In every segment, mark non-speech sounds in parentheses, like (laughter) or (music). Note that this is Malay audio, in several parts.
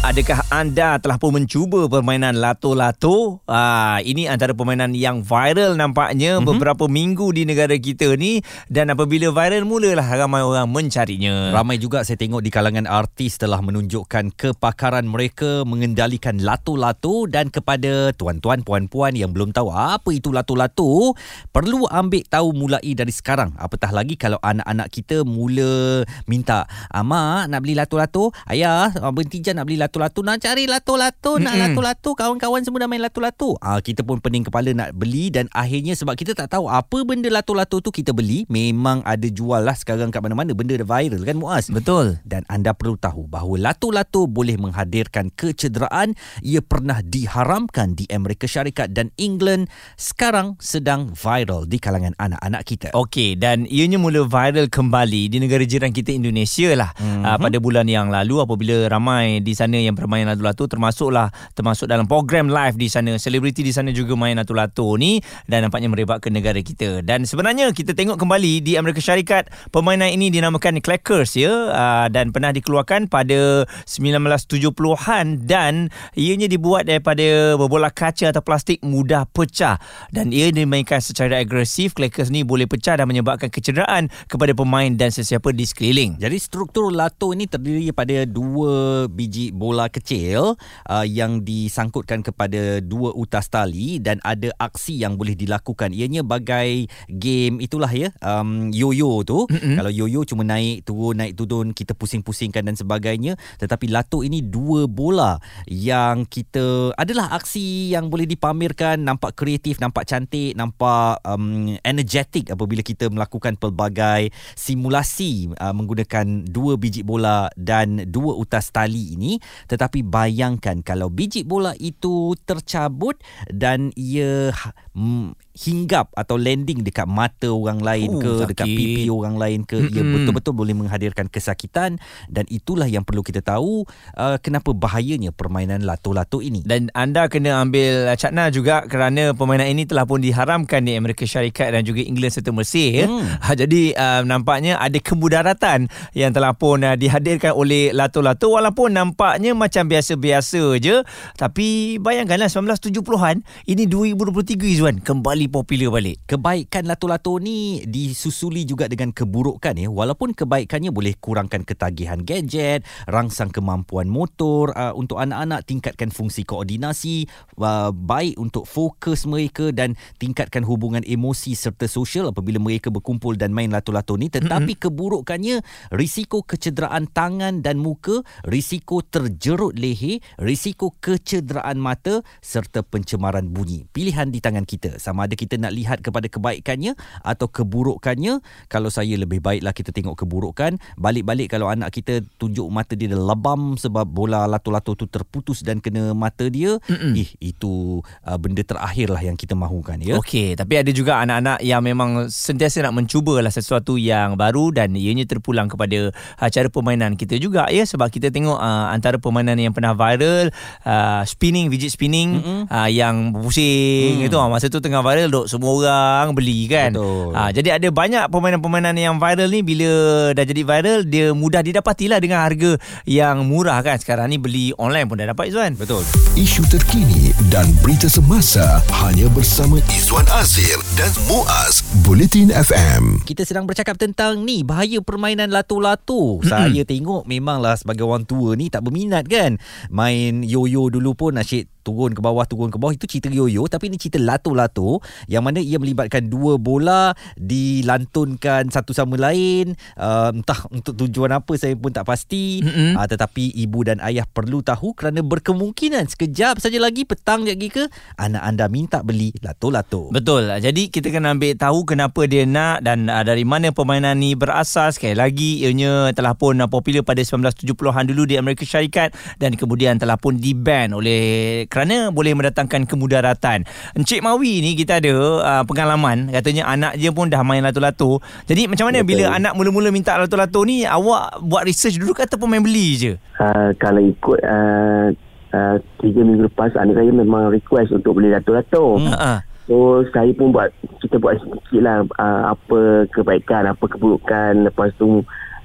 Adakah anda telah pun mencuba permainan lato-lato? Ah, ini antara permainan yang viral nampaknya mm-hmm. beberapa minggu di negara kita ni dan apabila viral mulalah ramai orang mencarinya. Ramai juga saya tengok di kalangan artis telah menunjukkan kepakaran mereka mengendalikan lato-lato dan kepada tuan-tuan puan-puan yang belum tahu apa itu lato-lato perlu ambil tahu mulai dari sekarang. Apatah lagi kalau anak-anak kita mula minta, "Ama nak beli lato-lato?" "Ayah, berhenti je nak beli lato lato-lato nak cari lato-lato nak mm-hmm. lato-lato kawan-kawan semua dah main lato-lato ah kita pun pening kepala nak beli dan akhirnya sebab kita tak tahu apa benda lato-lato tu kita beli memang ada jual lah sekarang kat mana-mana. Benda dah viral kan Muaz? Betul. Dan anda perlu tahu bahawa lato-lato boleh menghadirkan kecederaan. Ia pernah diharamkan di Amerika Syarikat dan England sekarang sedang viral di kalangan anak-anak kita. Okey dan ianya mula viral kembali di negara jiran kita Indonesia lah. Mm-hmm. uh, pada bulan yang lalu apabila ramai di sana yang bermain lato-lato termasuklah termasuk dalam program live di sana. Selebriti di sana juga main lato-lato ni dan nampaknya merebak ke negara kita. Dan sebenarnya kita tengok kembali di Amerika Syarikat permainan ini dinamakan Clackers ya. Uh, dan pernah dikeluarkan pada 1970-an dan ianya dibuat daripada bola kaca atau plastik mudah pecah. Dan ia dimainkan secara agresif. Clackers ni boleh pecah dan menyebabkan kecederaan kepada pemain dan sesiapa di sekeliling. Jadi struktur lato ini terdiri pada dua biji bola bola kecil uh, yang disangkutkan kepada dua utas tali dan ada aksi yang boleh dilakukan. Ianya bagai game itulah ya um, yo-yo tu. Mm-hmm. kalau yo-yo cuma naik turun naik turun kita pusing-pusingkan dan sebagainya. Tetapi lato ini dua bola yang kita adalah aksi yang boleh dipamerkan. Nampak kreatif nampak cantik nampak um, energetic apabila kita melakukan pelbagai simulasi uh, menggunakan dua biji bola dan dua utas tali ini tetapi bayangkan kalau biji bola itu tercabut dan ia mm, hinggap atau landing dekat mata orang lain oh, ke sakit. dekat pipi orang lain ke mm-hmm. ia betul-betul boleh menghadirkan kesakitan dan itulah yang perlu kita tahu uh, kenapa bahayanya permainan lato-lato ini dan anda kena ambil cakna juga kerana permainan ini telah pun diharamkan di Amerika Syarikat dan juga England serta Mesir mm. jadi uh, nampaknya ada kemudaratan yang telah pun uh, dihadirkan oleh lato-lato walaupun nampaknya macam biasa-biasa je tapi bayangkanlah 1970-an ini 2023 Izwan kembali popular balik. Kebaikan lato-lato ni disusuli juga dengan keburukan ya. Walaupun kebaikannya boleh kurangkan ketagihan gadget, rangsang kemampuan motor uh, untuk anak-anak, tingkatkan fungsi koordinasi, uh, baik untuk fokus mereka dan tingkatkan hubungan emosi serta sosial apabila mereka berkumpul dan main lato-lato ni. Tetapi mm-hmm. keburukannya risiko kecederaan tangan dan muka, risiko terjerut leher, risiko kecederaan mata serta pencemaran bunyi. Pilihan di tangan kita. Sama ada kita nak lihat kepada kebaikannya atau keburukannya kalau saya lebih baiklah kita tengok keburukan balik-balik kalau anak kita tunjuk mata dia dah lebam sebab bola lato-lato tu terputus dan kena mata dia Mm-mm. ih itu uh, benda terakhir lah yang kita mahukan ya okey tapi ada juga anak-anak yang memang sentiasa nak mencuba lah sesuatu yang baru dan ianya terpulang kepada uh, cara permainan kita juga ya sebab kita tengok uh, antara permainan yang pernah viral uh, spinning fidget spinning uh, yang pusing mm. itu uh, masa tu tengah viral dok semua orang beli kan. Ha, jadi ada banyak permainan-permainan yang viral ni bila dah jadi viral dia mudah didapatilah dengan harga yang murah kan. Sekarang ni beli online pun dah dapat Izwan. Betul. Isu terkini dan berita semasa hanya bersama Izwan Azir dan Muaz Bulletin FM. Kita sedang bercakap tentang ni bahaya permainan lato-lato. Mm-hmm. Saya tengok memanglah sebagai orang tua ni tak berminat kan. Main yo-yo dulu pun asyik turun ke bawah turun ke bawah itu cerita yoyo tapi ini cerita lato-lato yang mana ia melibatkan dua bola dilantunkan satu sama lain uh, entah untuk tujuan apa saya pun tak pasti. Mm-hmm. uh, tetapi ibu dan ayah perlu tahu kerana berkemungkinan sekejap saja lagi petang lagi ke anak anda minta beli lato-lato. Betul. Jadi kita kena ambil tahu kenapa dia nak dan uh, dari mana permainan ni berasas sekali lagi ianya telah pun uh, popular pada 1970-an dulu di Amerika Syarikat dan kemudian telah pun di-ban oleh kerana boleh mendatangkan kemudaratan. Encik Mawi ni kita ada uh, pengalaman katanya anak dia pun dah main lato-lato. Jadi macam mana Betul. bila anak mula-mula minta lato-lato ni awak buat research dulu ke ataupun main beli je? Uh, kalau ikut uh, uh, tiga minggu lepas anak saya memang request untuk beli lato-lato. Hmm. Uh-huh. So saya pun buat kita buat sedikit lah uh, apa kebaikan, apa keburukan. Lepas tu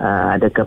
uh, adakah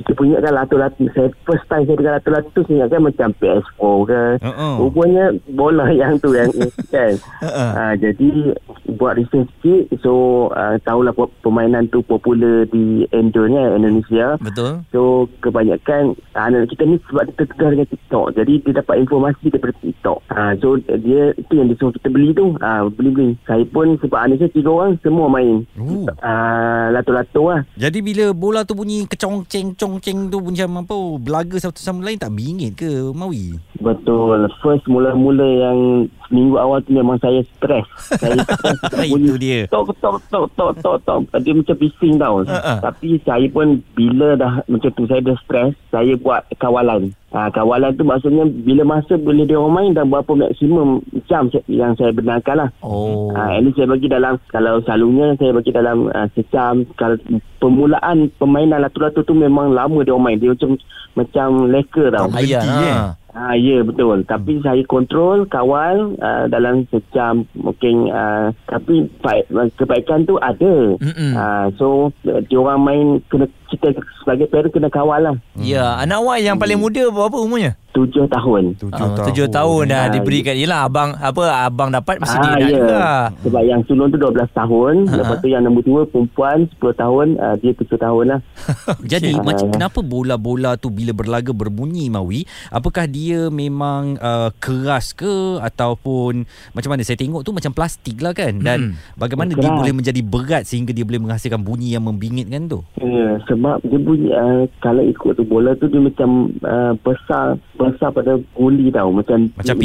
kita punya kan lato-lato saya first time saya dengar lato-lato saya ingatkan macam PS4 ke Uh-uh. rupanya bola (laughs) yang tu yang kan Uh-uh. uh, jadi buat research sikit so uh, tahulah permainan tu popular di Indo ni Indonesia Betul. So kebanyakan uh, anak kita ni sebab dia terdedah dengan TikTok. Jadi dia dapat informasi daripada TikTok. Uh, so dia itu yang dia suruh kita beli tu. Uh, beli-beli. Saya pun sebab anak saya tiga orang semua main. Oh. Uh, lato-lato lah. Jadi bila bola tu bunyi kecongceng congceng tu macam apa belaga satu sama lain tak bingit ke Mawi? Betul. First mula-mula yang minggu awal tu memang saya stres. Saya (laughs) stres. Itu dia. Tok, tok, tok, tok, tok, tok. Dia macam bising tau. Ha-ha. Tapi saya pun bila dah macam tu saya dah stres, saya buat kawalan. Ha, kawalan tu maksudnya bila masa boleh dia orang main dan berapa maksimum jam yang saya benarkan lah. Oh. Ha, at least saya bagi dalam kalau selalunya saya bagi dalam uh, sejam kalau permulaan permainan latu-latu tu memang lama dia orang main dia macam macam leka tau. Tak berhenti, Ayah, eh? Ha. Ah ya betul tapi hmm. saya kontrol kawal uh, dalam sejam mungkin uh, tapi baik, kebaikan tu ada. Mm-mm. Ah so uh, dia orang main kena kita sebagai parent kena kawal lah. Ya, anak awak yang paling muda berapa umurnya? Tujuh tahun. Ah, Tujuh tahun dah Ah, diberikan. Yelah abang apa abang dapat mesti dia Ah nak ya. juga. Sebab yang sulung tu 12 tahun, Ha. lepas tu yang nombor dua perempuan 10 tahun, uh, dia 7 tahun lah. (laughs) Jadi Ah. macam kenapa bola-bola tu bila berlaga berbunyi Mawi? Apakah dia memang uh, keras ke ataupun macam mana? Saya tengok tu macam plastik lah kan. Dan bagaimana dia Keras. boleh menjadi berat sehingga dia boleh menghasilkan bunyi yang membingitkan tu? Ya, sebab dia bunyi uh, kalau ikut tu bola tu dia macam uh, besar besar pada guli tau macam Macam macam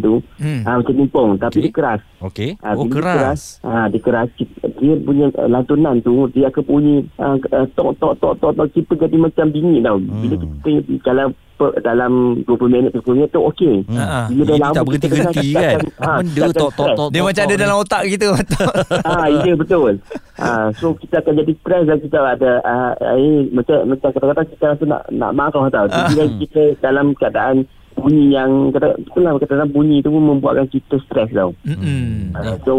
tu. Hmm. Ah macam pingpong tapi Okey. dia keras. Okey. Ah, Oh bila dia keras. Ah dia keras dia punya uh, lantunan tu dia akan bunyi uh, uh, tok tok tok tok tok kita jadi macam bingit tau. Bila Hmm. kita kalau per, dalam 20 minit 30 minit tu okey. Hmm. Ha-ha. Bila dah Ini lama tak kita berhenti-henti kena- kan. akan- Benda tok tok tok. Dia macam ada dalam otak kita. (laughs) ah ya betul. Ah so kita akan jadi stres dan kita ada ah eh, macam macam kata-kata kita rasa nak nak marah tau. Ah. Jadi kita dalam keadaan bunyi yang kata itulah kata bunyi tu pun membuatkan kita stres tau. Mm-mm. Uh, so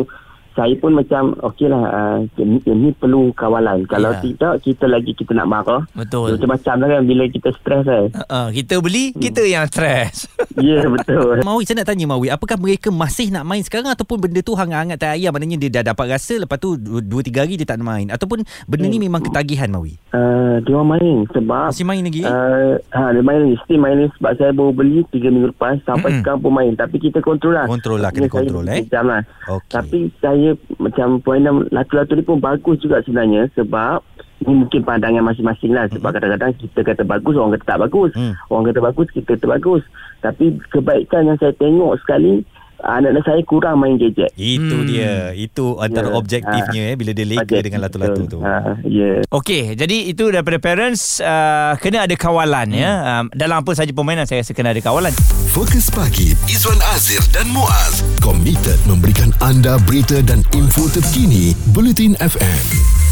saya pun macam okey lah uh, ini, ini perlu kawalan. Kalau Ya. tidak kita lagi kita nak marah. Betul. macam-macam lah kan bila kita stres kan. Uh, kita beli, kita yang stres. (laughs) ya yeah, betul. (laughs) Mawi saya nak tanya Mawi apakah mereka masih nak main sekarang ataupun benda tu hangat-hangat tak ayam maknanya dia dah dapat rasa lepas tu 2 3 hari dia tak nak main. Ataupun benda ni memang ketagihan Mawi uh, dia orang main sebab masih main lagi? Uh, ha, dia main ni Still main ni Sebab saya baru beli 3 minggu lepas. Sampai Mm-mm. sekarang pun main. Tapi kita kontrol lah. Kontrol lah, kena kontrol, eh. Jam lah. Okey. Tapi saya Macam permainan Latu-latu ni pun bagus juga sebenarnya Sebab Ini mungkin pandangan masing-masing lah. Sebab kadang-kadang kita kata bagus Orang kata tak bagus. Mm. Orang kata bagus Kita kata bagus. Tapi kebaikan yang saya tengok sekali Anak-anak saya kurang main gadget itu Hmm. dia itu antara Ya. objektifnya eh bila dia leka Objektif, dengan latu-latu tu betul. Ha, ya Okey, jadi itu daripada parents uh, kena ada kawalan ya. Um, dalam apa saja permainan saya rasa kena ada kawalan. Fokus pagi Izwan Azir dan Muaz komited memberikan anda berita dan info terkini Bulletin FM.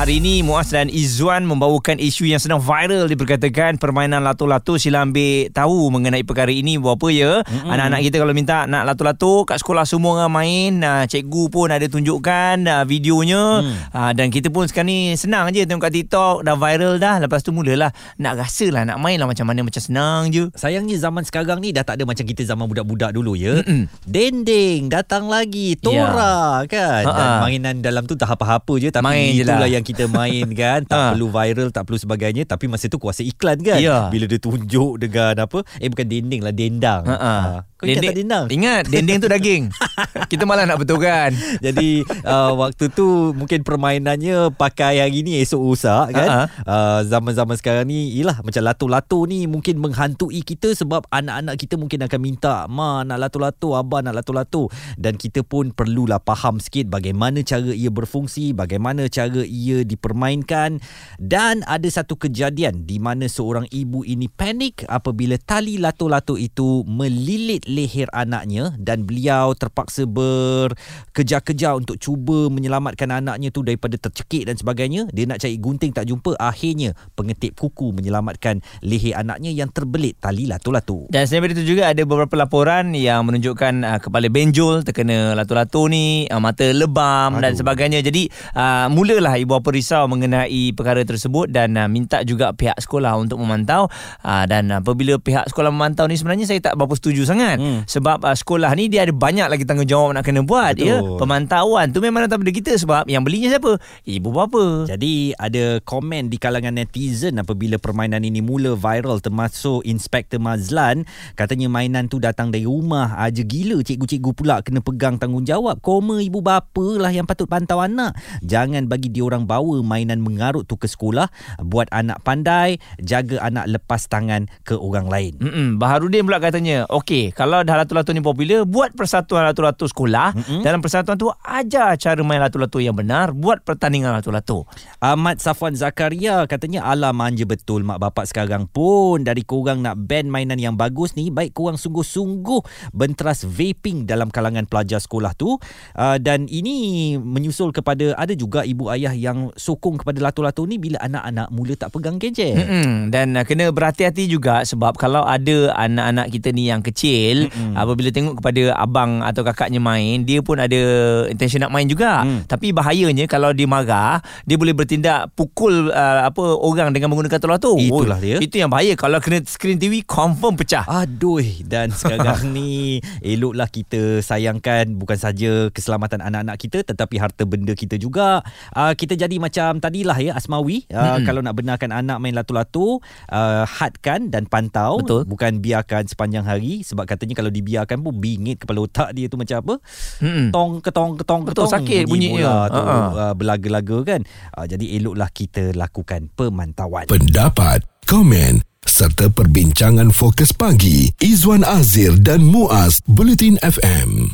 Hari ini Muaz dan Izzuan membawakan isu yang sedang viral diperkatakan permainan lato-lato sila ambil tahu mengenai perkara ini buat apa ya. Mm-hmm. Anak-anak kita kalau minta nak lato-lato kat sekolah semua orang main, uh, cikgu pun ada tunjukkan uh, videonya mm. uh, dan kita pun sekarang ni senang je tengok kat TikTok dah viral dah lepas tu mulalah nak rasa lah nak main lah macam mana macam senang je. Sayangnya zaman sekarang ni dah tak ada macam kita zaman budak-budak dulu ya. Dending datang lagi, Tora kan. Dan Ha-ha. mainan dalam tu tak apa-apa je tapi Main je itulah lah. yang kita main (laughs) kan. Tak Ha. perlu viral, tak perlu sebagainya tapi masa tu kuasa iklan kan. Ya. Bila dia tunjuk dengan apa? Eh bukan dending lah, dendang. Ha-ha. Ha. Kau ingat tak dendang? Ingat dendeng tu daging. (laughs) kita malah nak betulkan. Jadi uh, waktu tu mungkin permainannya pakai hari ni esok rosak kan. Ha-ha. Uh, zaman-zaman sekarang ni ialah macam lato-lato ni mungkin menghantui kita sebab anak-anak kita mungkin akan minta ma nak lato-lato, abah nak lato-lato dan kita pun perlulah faham sikit bagaimana cara ia berfungsi, bagaimana cara ia dipermainkan dan ada satu kejadian di mana seorang ibu ini panik apabila tali lato-lato itu melilit leher anaknya dan beliau terpaksa berkejar-kejar untuk cuba menyelamatkan anaknya tu daripada tercekik dan sebagainya dia nak cari gunting tak jumpa akhirnya pengetip kuku menyelamatkan leher anaknya yang terbelit tali lato-lato Dan selain itu juga ada beberapa laporan yang menunjukkan uh, kepala benjol terkena lato-lato ni, uh, mata lebam Aduh. dan sebagainya. Jadi uh, mulalah ibu bapa risau mengenai perkara tersebut dan uh, minta juga pihak sekolah untuk memantau uh, dan apabila pihak sekolah memantau ni sebenarnya saya tak berapa setuju sangat hmm. sebab uh, sekolah ni dia ada banyak lagi tanggungjawab nak kena buat Betul. ya. Pemantauan tu memang atas pada kita sebab yang belinya siapa? Ibu bapa. Jadi ada komen di kalangan netizen apabila permainan ini mula viral termasuk Inspektor Mazlan katanya mainan tu datang dari rumah aja gila cikgu-cikgu pula kena pegang tanggungjawab koma ibu bapa lah yang patut pantau anak jangan bagi dia orang bawa mainan mengarut tu ke sekolah buat anak pandai jaga anak lepas tangan ke orang lain. Mm-mm. Baharudin pula katanya okey kalau dah lato-lato ni popular buat persatuan lato-lato sekolah. Mm-mm. dalam persatuan tu ajar cara main lato-lato yang benar buat pertandingan lato-lato Ahmad Safwan Zakaria katanya ala manja betul mak bapak sekarang pun. Dari korang nak ban mainan yang bagus ni baik korang sungguh-sungguh benteras vaping dalam kalangan pelajar sekolah tu. Uh, dan ini menyusul kepada ada juga ibu ayah yang sokong kepada lato-lato ni bila anak-anak mula tak pegang gadget Mm-mm. dan uh, kena berhati-hati juga sebab kalau ada anak-anak kita ni yang kecil Mm-mm. apabila tengok kepada abang atau kakaknya main dia pun ada intention nak main juga mm. tapi bahayanya kalau dia marah dia boleh bertindak pukul uh, apa orang dengan menggunakan lato-lato Itulah Oh, dia. itu yang bahaya kalau kena screen TV confirm pecah Aduh dan sekarang ni eloklah kita sayangkan bukan saja keselamatan anak-anak kita tetapi harta benda kita juga. Uh, kita jadi macam tadilah ya Asmawi uh, kalau nak benarkan anak main lato-lato uh, hadkan dan pantau Betul. bukan biarkan sepanjang hari sebab katanya kalau dibiarkan pun bingit kepala otak dia tu macam apa? Mm-mm. Tong ketong ketong Betul, ketong sakit bunyi bunyinya. bola tu Ha-ha. uh, berlaga-laga kan. Uh, jadi eloklah kita lakukan pemantauan. Pendapat, komen serta perbincangan fokus pagi Izwan Azir dan Muaz Bulletin FM.